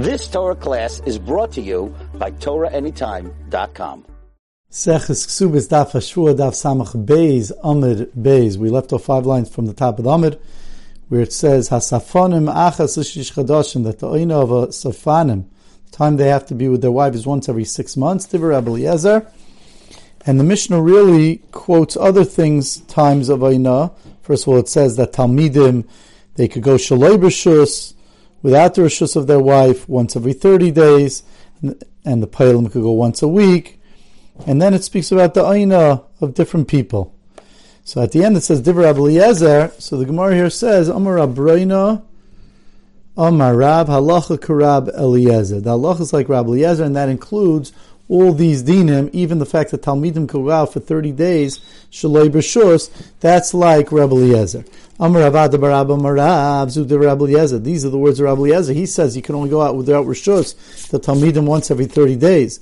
This Torah class is brought to you by TorahAnytime.com. Seches Ksubis Daf Hashua Daf Samach Beis Amid Beis. We left off five lines from the top of the Amid, where it says Hasafonim Achas Ishish Chadashim that the oina of a Safanim, the time they have to be with their wife is once every six months. Tiver Eliezer, and the Mishnah really quotes other things times of oina. First of all, it says that Talmidim they could go Shaloi B'Shus without the rishus of their wife once every 30 days, and the Pailim could go once a week. And then it speaks about the Aina of different people. So at the end it says Divrei Eliezer. So the Gemara here says Amar Abroina Amar Rab Halacha Karab Eliezer. The halacha is like Rab Eliezer, and that includes all these dinim, even the fact that Talmidim could go out for 30 days, Shaloi B'Shus, that's like Rabbi Eliezer. Amar Avad Barabba Marav Zud Rabbi Eliezer. These are the words of Rabbi Eliezer. He says you can only go out without Rishus, the Talmidim once every 30 days.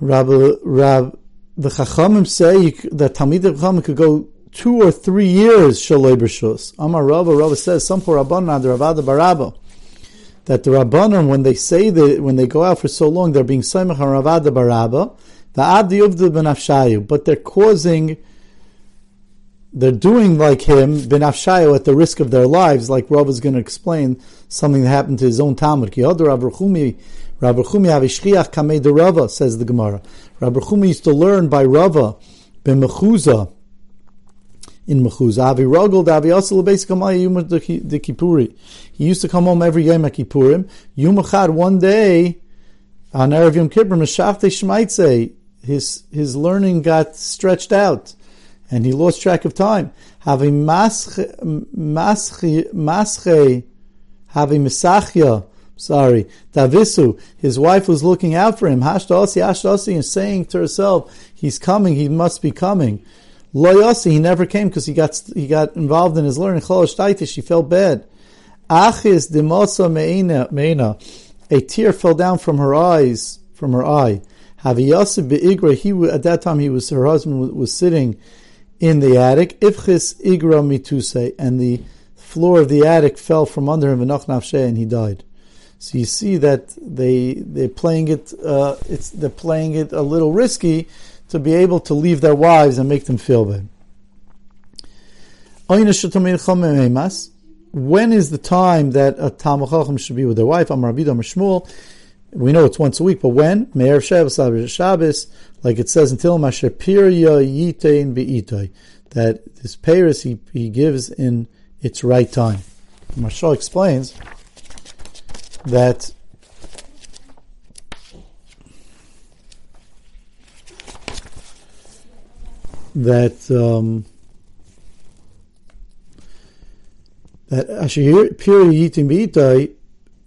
Rabbi, Rab, the Chachamim say that Talmidim Chachamim could go two or three years Shaloi B'Shus. Amar Rabba, Rabba says, some poor Rabbanan, the Ravada Barabba that the Rabbanim, when they say that, when they go out for so long, they're being Saimach Ravada Baraba, the Adi Uvdu Benafshayu, but they're causing, they're doing like him, Benafshayu, at the risk of their lives, like Rav is going to explain something that happened to his own Talmud. Ki Rabbi Chumi, Rabbi Chumi Avishchiach Rava, says the Gemara. Rabbi Chumi used to learn by Rava, Ben Mechuza, in Mechuz. Avi Rogel, Avi Yosel, basically Yom de Kippuri. He used to come home every Yom Kippurim. Yom one day, on Erev Yom Kippur, Meshafte Shmaitze, his, his learning got stretched out, and he lost track of time. Havi Masche, Masche, Havi Mesachya, sorry, Davisu, his wife was looking out for him, Hashtasi, Hashtasi, and saying to herself, he's coming, he must be coming. Loyasi, he never came because he got he got involved in his learning. She felt bad. Achis demosa meina, a tear fell down from her eyes, from her eye. Haviyasi beigra, he at that time he was her husband was, was sitting in the attic. Ifchis igra mituse, and the floor of the attic fell from under him, and he died. So you see that they they're playing it. Uh, it's they're playing it a little risky to be able to leave their wives and make them feel bad. When is the time that a Talmud should be with their wife? Amar Rabbi Shmuel. We know it's once a week, but when? Me'er Shabbos, Shabbos, like it says until Masher Pirya Yitein Be'itoi, that this Paris he, he gives in its right time. Marshal explains that that um, that Piri Yitim B'itai,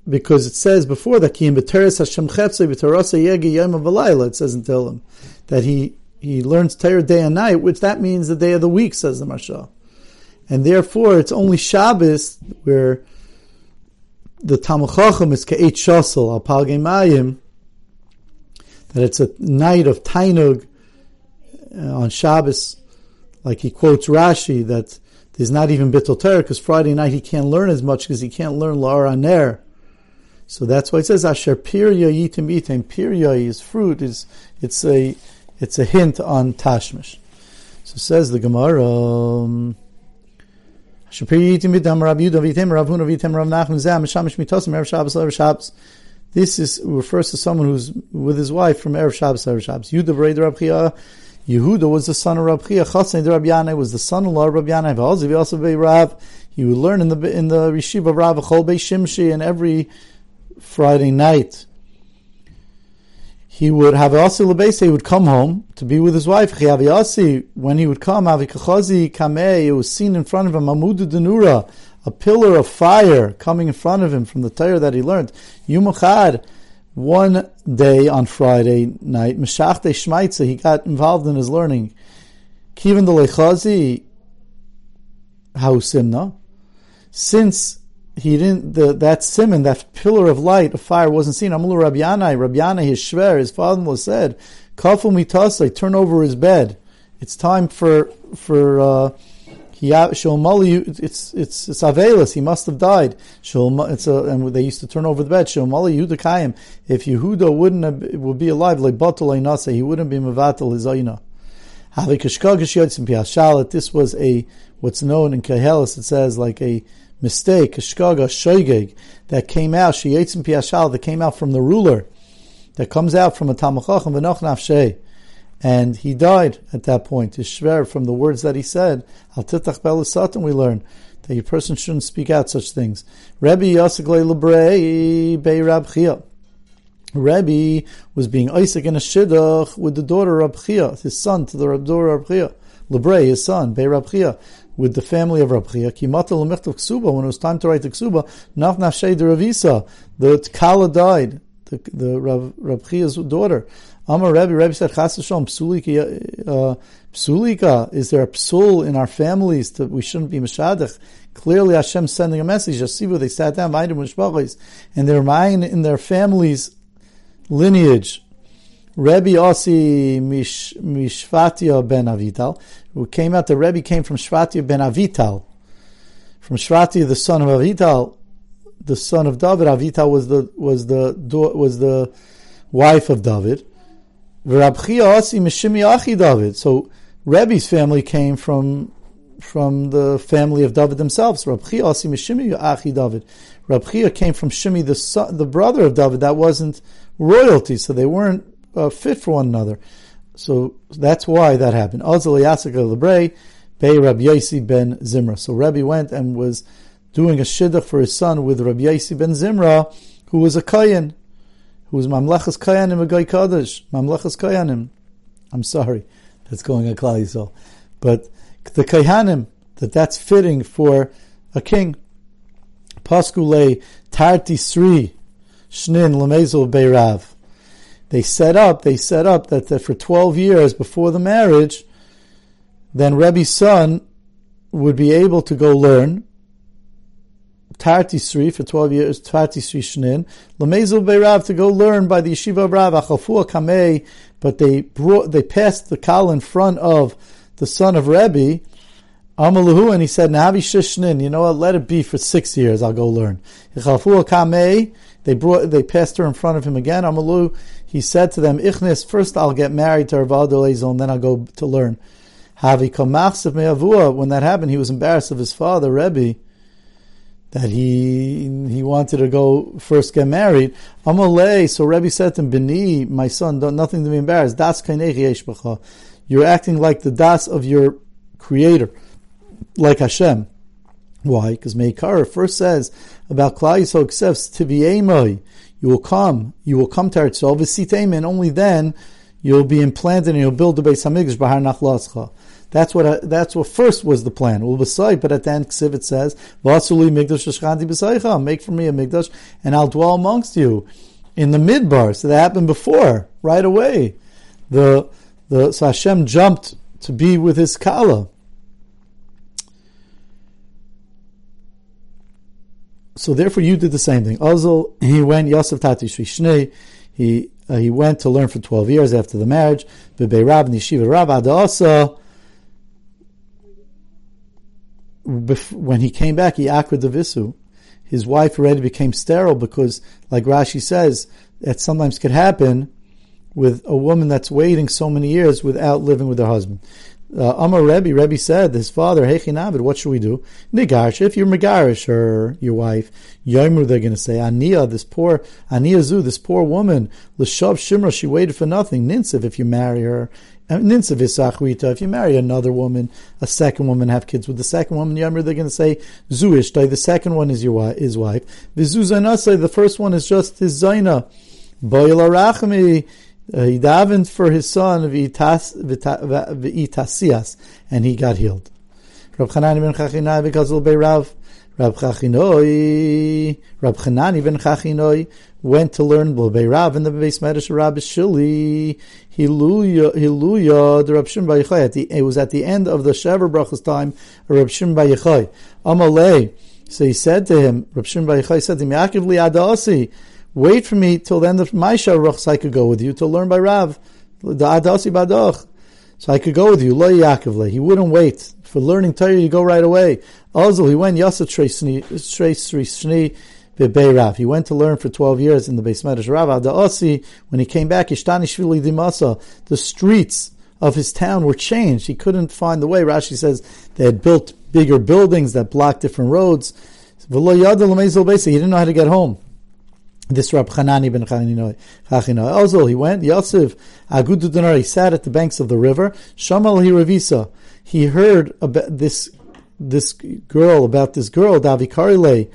because it says before that Kiyim B'teres Hashem Chetzei B'terasa Yegi Yom Avalayla, it says in Tehillim, that he he learns Torah day and night, which that means the day of the week, says the Mashal. And therefore, it's only Shabbos where the Talmud Chacham is Ka'et Shasel, Al Palgemayim, that it's a night of Tainug, uh, on Shabbos, like he quotes Rashi that there's not even Bittul Torah because Friday night he can't learn as much because he can't learn La'ar Aner. So that's why it says Asher Pirya Yitim Yitim. Pirya is fruit. is It's a it's a hint on Tashmish. So says the Gemara. Um, Asher. This is refers to someone who's with his wife from Erev Shabbos Erev Shabbos. Yehuda was the son of Rabbi Chia. Chassan the Rabbi was the son-in-law of Rabbi Yanai. Also, be Rav. He would learn in the in the Rishiva of Rav Chol Shimshi and every Friday night. He would have also lebese. He would come home to be with his wife. When he would come, Avikachazi Kameh, it was seen in front of him Amudu Denura, a pillar of fire coming in front of him from the Torah that he learned. Yumachad one day on Friday night, Meshachte Shmaitza, he got involved in his learning. Kivin de Lechazi Hausimna. Since he didn't, the, that simon, that pillar of light, of fire, wasn't seen. Amulu Rabbi Yanai, Rabbi Yanai, his shver, his father-in-law said, Kafu mitasai, turn over his bed. It's time for, for, uh, He it's it's it's. He must have died. It's a, and they used to turn over the bed. Shulmali Yudakayim. If Yehuda wouldn't have, would be alive, like Batal Nasa, he wouldn't be Mavatal Hizayna. This was a what's known in Kehelis. It says like a mistake, a shkaga, shoigeg, that came out. Sheyetzim piashal that came out from the ruler, that comes out from a tamachachim v'noch nafshei and he died at that point. His shver from the words that he said, al belisatan, we learn that a person shouldn't speak out such things. Rabbi Yasaglei Lebrei Bei Rab Chia. Rabbi was being Isaac in a shidduch with the daughter of Chia, his son to the daughter of Chia. Lebrei, his son, Bei Rab Chia, with the family of Rab Chia. Kimata l'michtav ksuba, when it was time to write the ksuba, naf nafshei de Ravisa, the Kala died, the, the Rab, Rab Chia's daughter. Amar Rebbe, Rebbe said, Chas Hashem, psulika, uh, psulika, is there a psul in our families that we shouldn't be mashadach? Clearly Hashem sending a message. Yasivu, they sat down, and they're mine in their families' lineage. Rebbe Asi Mish, Mishvatia ben Avital, who came out, the Rebbe came from Shvatia ben Avital. From Shvatia, the son of Avital, the son of David. Avital was the, was the, was the wife of David. So Rebbe's family came from from the family of David themselves. Rab Chia Asi Mishimi Achi David. Came from Shimi, the son, the brother of David. That wasn't royalty, so they weren't uh, fit for one another. So that's why that happened. Rabbi ben Zimra. So Rabbi went and was doing a shidduch for his son with Rabbi Yosi ben Zimra, who was a Kayan who was Mamlechas Kayanim a Goy Kaddish, Mamlechas Kayanim. I'm sorry, that's going a Klal Yisrael. But the Kayanim, that that's fitting for a king. Paskule Tarti Sri Shnin Lamezel Beirav. They set up, they set up that, that for 12 years before the marriage, then Rebbe's son would be able to go learn Tartisri for 12 years, Tartisri Shnin, Lamezel Beirav to go learn by the Yeshiva of Rav, Achafua Kamei, but they brought, they passed the call in front of the son of Rebbe, Amalahu, and he said, Navi Shishnin, you know what, let it be for six years, I'll go learn. Achafua Kamei, they brought, they passed her in front of him again, Amalu, he said to them, Ichnis, first I'll get married to Ravado and then I'll go to learn. Havi Kamachsev Me'avua, when that happened, he was embarrassed of his father, Rebbe, that he he wanted to go first get married. Amalei, so Rebbe said to him, Bini, my son, don't, nothing to be embarrassed. Das You're acting like the das of your creator, like Hashem. Why? Because Meikar first says about Klai Yisrael accepts Tiviemoi. You will come, you will come to Eretz and only then you'll be implanted and you'll build the Beis Hamikdash Bahar Nachlascha. That's what uh, that's what first was the plan. Well, but at the end, Ksivit says, "Vasuli migdash Make for me a migdash, and I'll dwell amongst you." In the midbar, so that happened before, right away. The the so Hashem jumped to be with his kala. So therefore, you did the same thing. Azal, he went Yosef Tati Shnei. He uh, he went to learn for twelve years after the marriage. Bebe Rab Nishiva Rab Adasa when he came back, he akra visu. His wife already became sterile because, like Rashi says, that sometimes could happen with a woman that's waiting so many years without living with her husband. Uh, Amar Rebbe, Rebbe said, his father, Hechin what should we do? Nigarsh, if you're Megarish or your wife, Yoimru, they're going to say, Ania, this poor, Ania Zu, this poor woman, L'shav Shimra, she waited for nothing. Ninsiv, if you marry her, Ninsiv Isachwita, if you marry another woman, a second woman, have kids with the second woman, Yoimru, they're going to say, Zuish, the second one is your his wife. Vizuzanasai, the first one is just his Zaina. Boila Rachmi, uh, he davened for his son V'itasias, and he got healed. Rab Chanani ben Chachinai v'kazul be'Rav. Rab Chachinoi, Rab Chanani ben Chachinoi went to learn Rav in the base Medrash Rabbi Shili. Hiluya, the Rab Shim Bayichai. It was at the end of the Shever Brachas time, Rab Shim Bayichai. Amalei. So he said to him, Rab Shim Bayichai said to him, Yaakov li adasi. Wait for me till the end of my so I could go with you to learn by Rav. So I could go with you. He wouldn't wait For learning Torah, you go right away. Also, he went. He went to learn for 12 years in the base Medrash Rav. The Osi, when he came back, the streets of his town were changed. He couldn't find the way. Rashi says they had built bigger buildings that blocked different roads. He didn't know how to get home. This Rab Chanani ben Chachinoi. Also, he went, Yosef Agudu Dinar, he sat at the banks of the river. Shamal Hiravisa. He heard about this this girl, about this girl, Davikarile,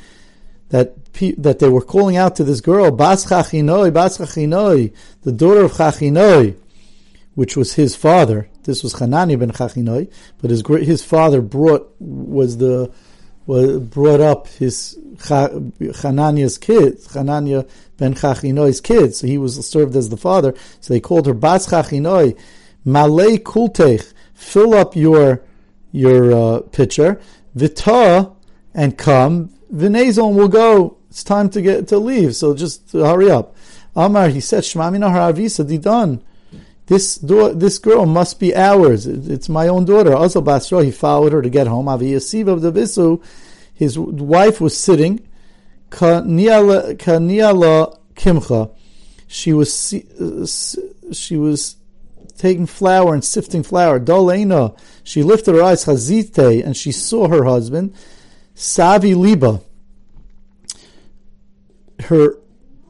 that that they were calling out to this girl, Bas Chachinoi, Bas Chachinoi, the daughter of Chachinoi, which was his father. This was Hanani ben Chachinoi, but his his father brought was the was brought up his Hananiah's kids, Hananiah ben Chachinoi's kids. So he was served as the father. So they called her Bas Chachinoi, Malay Kultech, fill up your your uh, pitcher, Vita, and come. Vinazon will go. It's time to get to leave. So just hurry up. Amar, he said, Shmamina Haravisa Didan. This this girl must be ours. It's my own daughter. Also, Basra, he followed her to get home. Avi Yasiv of the Visu, his wife was sitting. Kaniala Kimcha. She was uh, she was taking flour and sifting flour. Dolena. She lifted her eyes, Chazite, and she saw her husband. Savi Liba. Her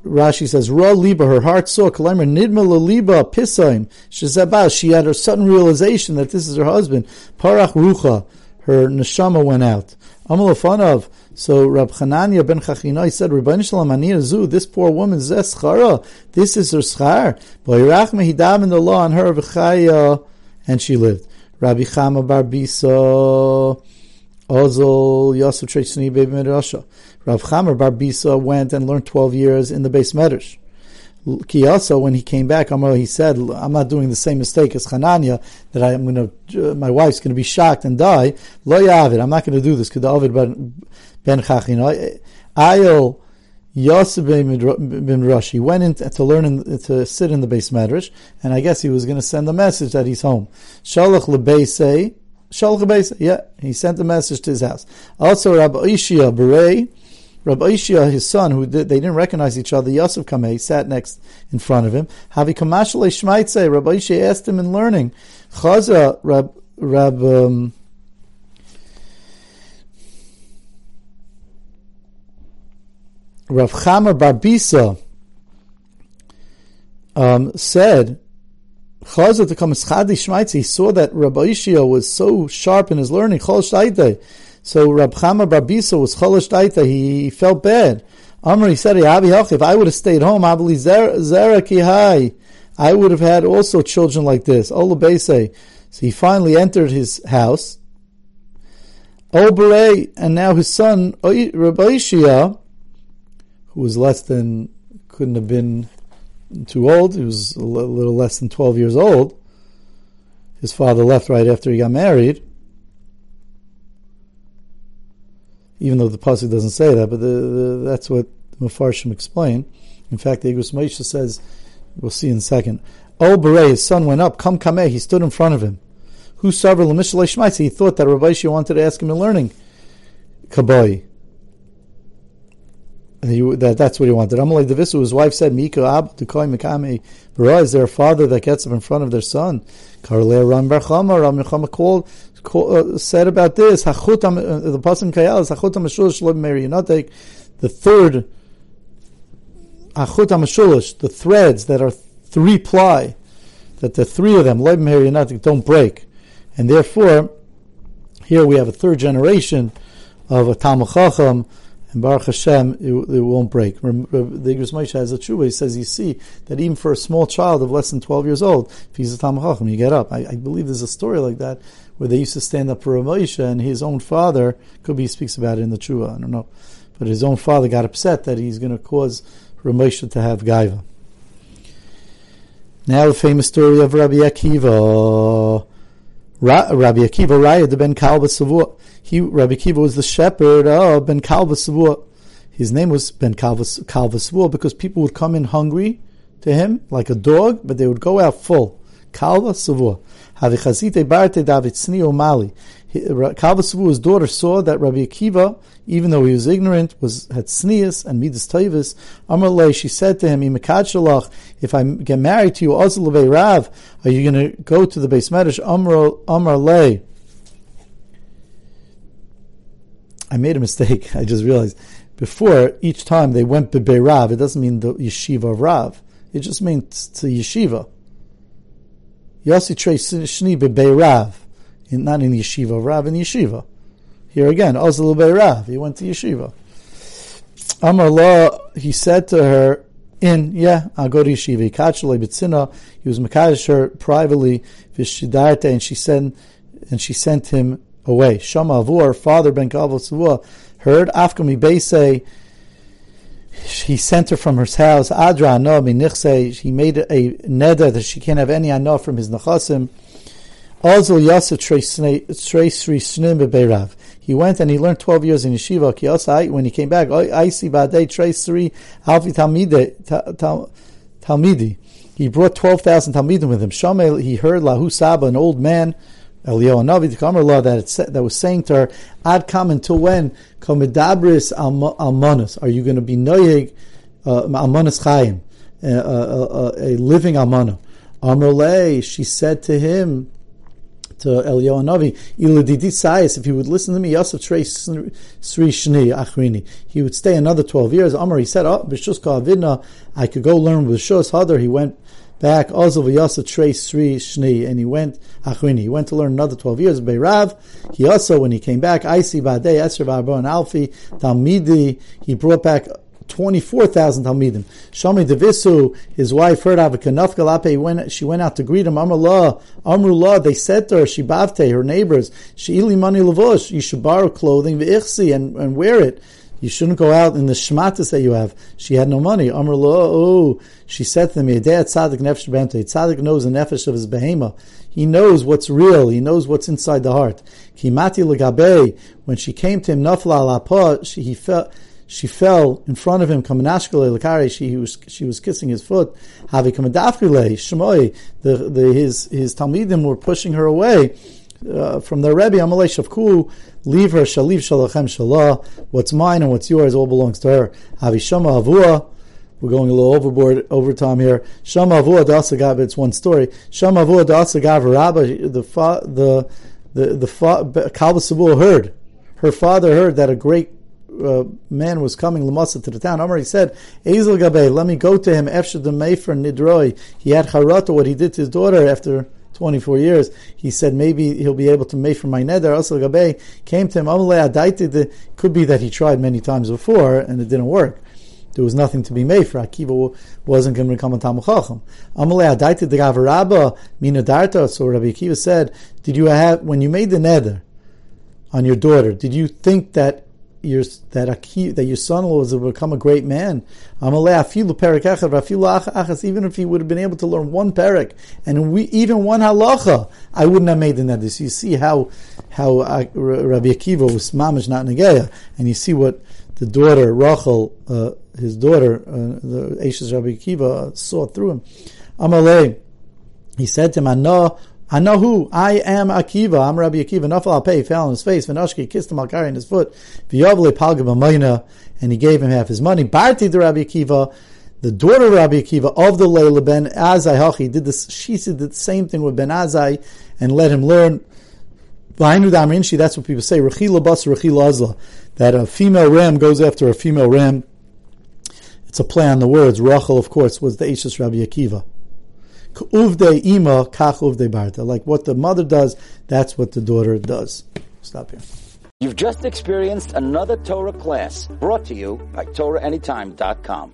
Rashi says, Ra liba, her heart saw, Kalemer nidma liba pisaim, shezabah, she had her sudden realization that this is her husband. Parach rucha, her neshama went out. Amalafanav, so Rab Chananya ben Chachinai said, Rabbi Shalom Zu, this poor woman, Zeschara, this is her schar. Boirach mehidam in the law on her, v'chaya, and she lived. Rabbi Chama bar Bisa, Ozol, Yosef Trechni, Baby Midrasha. Rav Chamer Bar Bisa went and learned 12 years in the base Medrash. Kiyasa, when he came back, he said, I'm not doing the same mistake as Hanania, that I'm going to, uh, my wife's going to be shocked and die. Lo yavid, I'm not going to do this. Kedavid ben Chachina. Ayel Yosef ben Rush, he went in to learn, in, to sit in the base Medrash, and I guess he was going to send a message that he's home. Shalach lebeisei, Shalach lebeisei, yeah, he sent a message to his house. Also, Rabbi Ishia Berei, Rabbi Ishia, his son, who did, they didn't recognize each other, Yosef Kamei, sat next in front of him. Havi Shmaitze, Rabbi Ishia asked him in learning, Chaza, Rab, Rab, um, Rav Chamer Barbisa um, said, Chaza to come he saw that Rabbi Ishia was so sharp in his learning, Chol Shtaitei, so Rab Chama Barbisa was cholish daita. He felt bad. Amr, he said, if I would have stayed home, I believe zera kihai, I would have had also children like this. Ola So he finally entered his house. Obere, and now his son, Rabbi Ishia, who was less than, couldn't have been too old, he was a little less than 12 years old. His father left right after he got married. Even though the pasuk doesn't say that, but the, the, that's what Mefarshim explain. In fact, the Igros Moshe says, we'll see in a second. Oh, Beret, his son went up. Come, Kameh, he stood in front of him. Who l'mishalei He thought that Rabbi Shia wanted to ask him in learning. Kaboi. He, that, that's what he wanted. Amalei Devisu, his wife said, Mika ab tukoi mikame Is there a father that gets up in front of their son? Karle Ram Barchama, Ram called, uh, said about this, Hachutam, uh, the Pasim Kayal is Hachutam Marionatek, the third, Hachutam the threads that are three ply, that the three of them, Lob Marionatek, don't break. And therefore, here we have a third generation of a Talmud Chacham, and Baruch Hashem, it, it won't break. The Igros Moshe has a tshuva. He says, you see that even for a small child of less than 12 years old, if he's a Chacham, you get up. I, I, believe there's a story like that where they used to stand up for Moshe, and his own father, could be he speaks about it in the tshuva, I don't know, but his own father got upset that he's going to cause Ramosha to have Gaiva. Now the famous story of Rabbi Akiva. Rabbi Akiva Raya de Ben Kalba Savua. He Rabbi Akiva was the shepherd of Ben Kalba Savua. His name was Ben Kalba Savua because people would come in hungry to him like a dog, but they would go out full. Kalva Savua. Havichazite Barte Tzni Mali. Kalva daughter saw that Rabbi Akiva, even though he was ignorant, was had sneas and midas tavis. Amar she said to him, "Imekad if I get married to you, Azul Rav, are you going to go to the base medrash?" Amar lei. I made a mistake. I just realized before each time they went to Rav, it doesn't mean the yeshiva of Rav. It just means to yeshiva. Yossi Trey Shni Bebe Rav, not in yeshiva, Rav in yeshiva. Here again, Ozal Be Rav, he went to yeshiva. Amar he said to her, in, yeah, I'll go to yeshiva. He was Makadosh her privately, Vishidarte, and she sent, and she sent him away. Shama Avur, father Ben Kavot heard Afkami Beise. He sent her from her house. Adra no minichse. He made a neder that she can't have any anah from his nechasim. Also yasa trei sri snim bebeirav. He went and he learned twelve years in yeshiva. Kiyasa when he came back, I see badei trei sri alfi talmidi. He brought twelve thousand talmidim with him. Shamel he heard lahu saba, an old man Eliyahu Navi, the Kamar law that that was saying to her, "Ad come until when komedabris almanas? Are you going to be noyeg uh, almanas chayim, uh, uh, a living almana?" Amrle, she said to him, to Eliyahu Navi, "Iladidi sayis, if he would listen to me, Yosef Trey Sri Shni Achrini, he would stay another twelve years." Amar, he said, "Oh, b'shus avidna, I could go learn with Shus Hadar." He went back Ozil V'yasa Trey Sri Shni, and he went Achrini. He went to learn another twelve years. Beirav. He also, when he came back, Isi Badei Esher V'Arbon Alfi Talmidi. He brought back. 24,000 Talmidim. Shami Devisu, his wife heard of a Kanaf Galape, went, she went out to greet him. Amrullah, Amrullah, they said to her, Shibavte, her neighbors, Sheili Mani Lavosh, you should borrow clothing, V'ichsi, and, and wear it. You shouldn't go out in the shmatas that you have. She had no money. Amr oh, she said to me, Tzaddik nefesh bente. Tzaddik knows the nefesh of his behema. He knows what's real. He knows what's inside the heart. Kimati legabe. When she came to him, nafla alapa, she he fell. She fell in front of him. She was she was kissing his foot. The the his his talmidim were pushing her away uh, from their Rebbe, Amalei Shavku, leave her, Shaliv Shalachem Shalah, what's mine and what's yours all belongs to her. Havi Shama Avua, we're going a little overboard over time here. Shama Avua Dasagav, it's one story. Shama Avua Dasagav Rabba, the fa, the the the fa, heard, her father heard that a great uh, man was coming Lamasa to the town. He said, Ezel Gabe, let me go to him. Efshad the Mefer Nidroi. He had Harata, what he did to his daughter after 24 years, he said maybe he'll be able to make from my neder. Also, Gabe came to him, It could be that he tried many times before and it didn't work. There was nothing to be made for. Akiva wasn't going to become a Talmud Chacham. Amalei Adaita de Gavarabba Minadarta. So Rabbi Akiva said, Did you have, when you made the neder on your daughter, did you think that your that Aki, that your son-in-law was become a great man. Even if he would have been able to learn one parak and we, even one halacha, I wouldn't have made the nedis. You see how how uh, Rabbi Akiva was mamish not negeya, and you see what the daughter Rachel, uh, his daughter, uh, the Ashes Rabbi Akiva, saw through him. Amalei, he said to him, I know who. I am Akiva. I'm Rabbi Akiva. Nafal al pay fell on his face. Venoshki kissed him al in his foot. V'yavle palga and he gave him half his money. Barti the Rabbi Akiva, the daughter of Rabbi Akiva of the Leila ben Azai Hachi did this. She did the same thing with Ben Azai and let him learn. That's what people say. Rechila bas. That a female ram goes after a female ram. It's a play on the words. Rachel, of course, was the Ashes Rabbi Akiva. Uvde ima kach uvde barta. Like what the mother does, that's what the daughter does. Stop here. You've just experienced another Torah class brought to you by TorahAnytime.com.